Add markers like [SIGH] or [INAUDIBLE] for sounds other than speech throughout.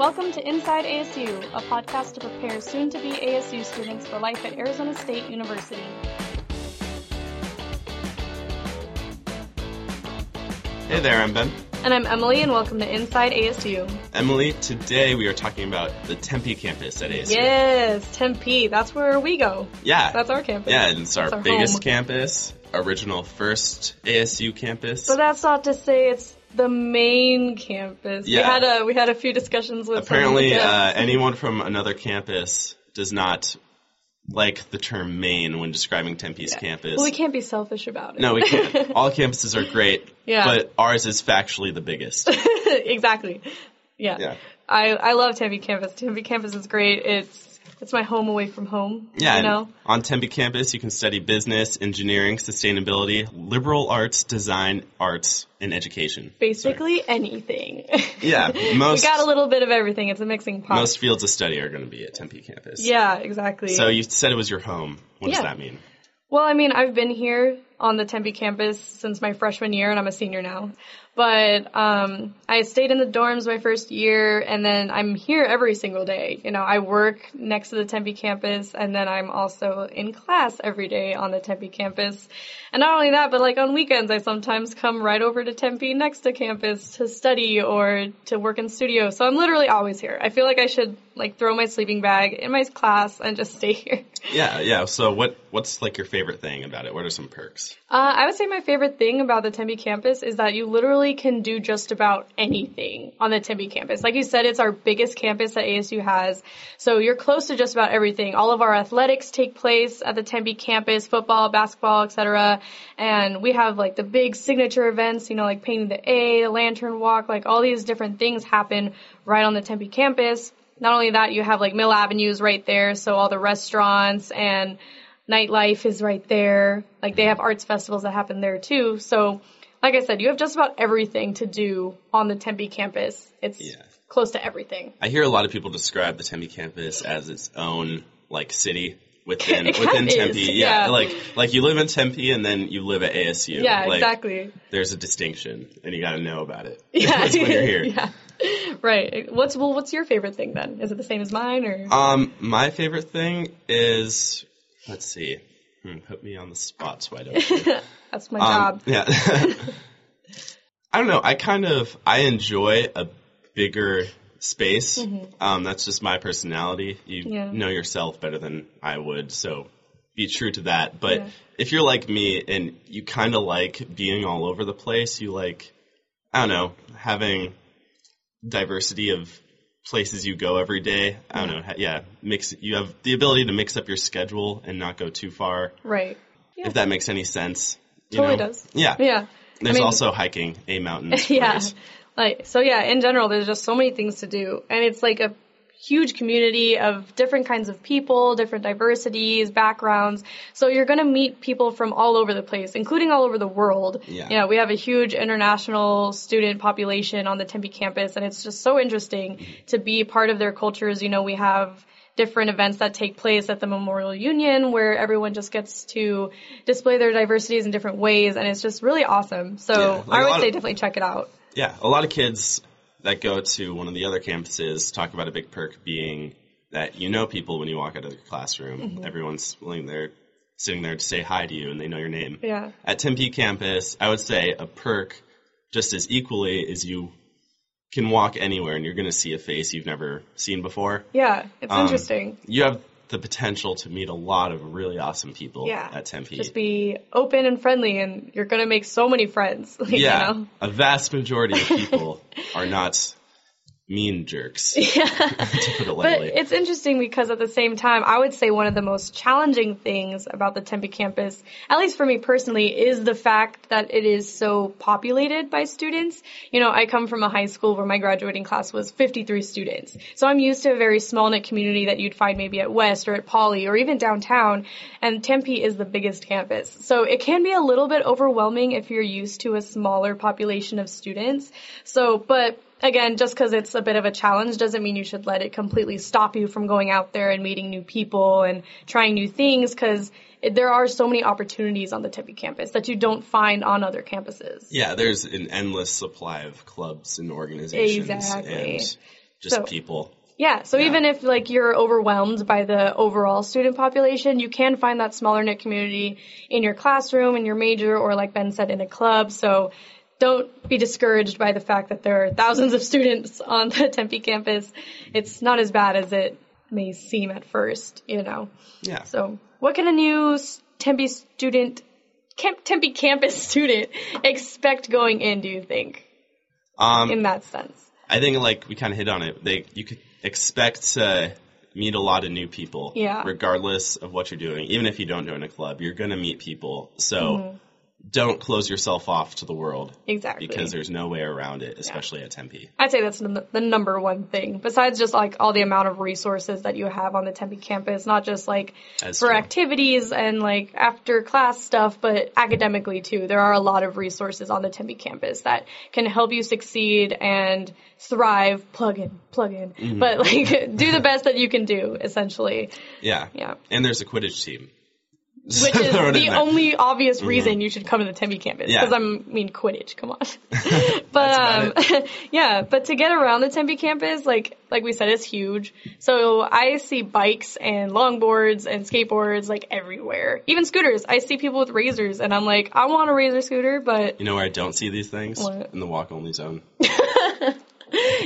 Welcome to Inside ASU, a podcast to prepare soon to be ASU students for life at Arizona State University. Hey there, I'm Ben. And I'm Emily, and welcome to Inside ASU. Emily, today we are talking about the Tempe campus at ASU. Yes, Tempe. That's where we go. Yeah. That's our campus. Yeah, and it's our, our biggest home. campus, original first ASU campus. But that's not to say it's the main campus. Yeah. We had a we had a few discussions with Apparently, uh, anyone from another campus does not like the term main when describing Tempe's campus. well, we can't be selfish about it. no, we can't. [LAUGHS] All campuses are great, Yeah. but ours is factually the biggest. [LAUGHS] exactly. Yeah. Yeah. I I love Tempe campus. Tempe campus is great. It's it's my home away from home. Yeah, You know. on Tempe campus, you can study business, engineering, sustainability, liberal arts, design, arts, and education. Basically anything. [LAUGHS] Yeah, [LAUGHS] we most got a little bit of everything. It's a mixing pot. most fields of study are going to be at Tempe campus. yeah, exactly. So you said it was your home. What Yeah. does that mean? Well, I mean, I've been here on the Tempe campus since my freshman year, and I'm a senior now. But um, I stayed in the dorms my first year, and then I'm here every single day. You know, I work next to the Tempe campus, and then I'm also in class every day on the Tempe campus. And not only that, but like on weekends, I sometimes come right over to Tempe next to campus to study or to work in studio. So I'm literally always here. I feel like I should like throw my sleeping bag in my class and just stay [LAUGHS] here. Yeah, yeah. So what what's like your favorite thing about it? What are some perks? Uh, I would say my favorite thing about the Tempe campus is that you literally can do just about anything on the Tempe campus. Like you said, it's our biggest campus that ASU has. So you're close to just about everything. All of our athletics take place at the Tempe campus, football, basketball, etc. And we have like the big signature events, you know, like painting the A, the lantern walk, like all these different things happen right on the Tempe campus. Not only that, you have like Mill Avenues right there, so all the restaurants and nightlife is right there. Like they have arts festivals that happen there too. So, like I said, you have just about everything to do on the Tempe campus. It's Yeah. close to everything. I hear a lot of people describe the Tempe campus as its own like city within [LAUGHS] within Tempe. yeah, yeah. like like you live in Tempe and then you live at ASU. Yeah, like, exactly. There's a distinction, and you got to know about it. [LAUGHS] Yeah, when you're here. yeah. Right. What's well? What's your favorite thing then? Is it the same as mine or? Um, my favorite thing is let's see. Hmm, put me on the spot so I don't. That's my Um, job. Yeah. [LAUGHS] I don't know. I kind of I enjoy a bigger space. Um, that's just my personality. You Mm-hmm. Yeah. know yourself better than I would, so be true to that. But Yeah. if you're like me and you kind of like being all over the place, you like I don't know having diversity of places you go every day. I don't know. Yeah, mix. You have the ability to mix up your schedule and not go too far. Right. Yeah. If that makes any sense. you Totally know? does. Yeah. Yeah. There's mean- also hiking a mountain. [LAUGHS] yeah. Like so yeah, in general there's just so many things to do and it's like a huge community of different kinds of people, different diversities, backgrounds. So you're going to meet people from all over the place, including all over the world. Yeah. You know, we have a huge international student population on the Tempe campus and it's just so interesting to be part of their cultures. You know, we have different events that take place at the Memorial Union where everyone just gets to display their diversities in different ways and it's just really awesome. So Yeah, like I would of- say definitely check it out. Yeah, a lot of kids that go to one of the other campuses talk about a big perk being that you know people when you walk out of the classroom. Mm-hmm. Everyone's willing there, sitting there to say hi to you, and they know your name. Yeah. At Tempe campus, I would say a perk just as equally is you can walk anywhere and you're going to see a face you've never seen before. Yeah, it's Um, interesting. You have the potential to meet a lot of really awesome people Yeah. at Tempe. Just be open and friendly, and you're gonna make so many friends. [LAUGHS] yeah, You know? a vast majority of people [LAUGHS] are not mean jerks, [LAUGHS] [LAUGHS] it But it's interesting because at the same time, I would say one of the most challenging things about the Tempe campus, at least for me personally, is the fact that it is so populated by students. You know, I come from a high school where my graduating class was 53 students. So I'm used to a very small knit community that you'd find maybe at West or at Poly or even downtown. And Tempe is the biggest campus. So it can be a little bit overwhelming if you're used to a smaller population of students. So, but again, just because it's a bit of a challenge doesn't mean you should let it completely stop you from going out there and meeting new people and trying new things because there are so many opportunities on the Tempe campus that you don't find on other campuses. yeah, there's an endless supply of clubs and organizations. Exactly. And just So- people. Yeah, so Yeah. even if like you're overwhelmed by the overall student population, you can find that smaller knit community in your classroom, in your major, or like Ben said, in a club. So don't be discouraged by the fact that there are thousands of students on the [LAUGHS] Tempe campus. It's not as bad as it may seem at first, you know. Yeah. So what can a new Tempe student, Camp, Tempe campus [LAUGHS] student expect going in, do you think, Um, in that sense? I think like we kind of hit on it. They you could expect to meet a lot of new people, Yeah. regardless of what you're doing. Even if you don't join a club, you're gonna meet people. So Mm-hmm. Don't close yourself off to the world Exactly. because there's no way around it, especially at Tempe. I'd say that's the, the number one thing. Besides just like all the amount of resources that you have on the Tempe campus, not just like That's for true. activities and like after class stuff, but academically too. There are a lot of resources on the Tempe campus that can help you succeed and thrive. Plug in, plug in, Mm-hmm. but like [LAUGHS] do the best that you can do. Essentially, Yeah. Yeah. And there's a Quidditch team. Which is Throw it in the only obvious reason you should come to the Tempe campus. Mm-hmm. Yeah. Because I'm mean Quidditch, come on. [LAUGHS] [LAUGHS] but um, [LAUGHS] yeah, but to get around the Tempe campus, like like we said, it's huge. So I see bikes and longboards and skateboards like everywhere. Even scooters. I see people with razors, and I'm like, I want a razor scooter, but You know where I don't see these things? What? In the walk only zone.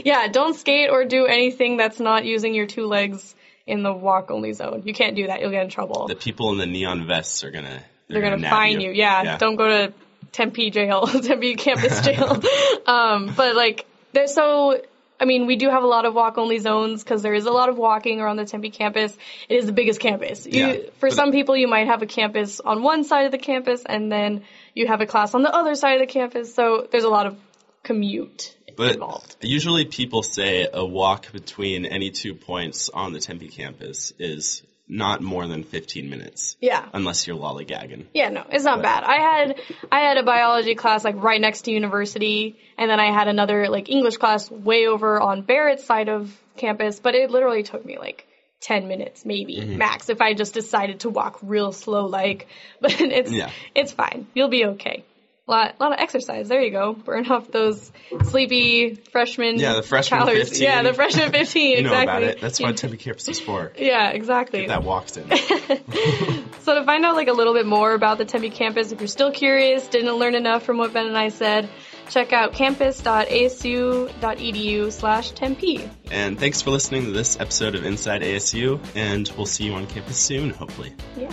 yeah, don't skate or do anything that's not using your two legs in the walk only zone. You can't do that. You'll get in trouble. The people in the neon vests are gonna They're gonna, nab fine you. Yeah, don't go to Tempe jail, [LAUGHS] Tempe campus jail. [LAUGHS] um, but like, there's so. I mean, we do have a lot of walk only zones because there is a lot of walking around the Tempe campus. It is the biggest campus. You, Yeah. For some people, you might have a campus on one side of the campus and then you have a class on the other side of the campus. So there's a lot of commute But involved. usually people say a walk between any two points on the Tempe campus is not more than 15 minutes. Yeah. Unless you're lollygagging. Yeah, no, it's not bad. I had I had a biology class like right next to university, and then I had another like English class way over on Barrett's side of campus, but it literally took me like 10 minutes maybe Mm-hmm. max if I just decided to walk real slow like [LAUGHS] but it's Yeah. it's fine. You'll be okay. Lot, lot of exercise. There you go. Burn off those sleepy freshman Yeah, the freshman calories. 15. Yeah, the freshman 15. [LAUGHS] You know exactly. about it. That's what Tempe campus is for. Yeah, exactly. That walks in. [LAUGHS] So to find out like a little bit more about the Tempe campus, if you're still curious, didn't learn enough from what Ben and I said, check out campus.asu.edu slash Tempe. and thanks for listening to this episode of Inside ASU, and we'll see you on campus soon, hopefully. Yeah.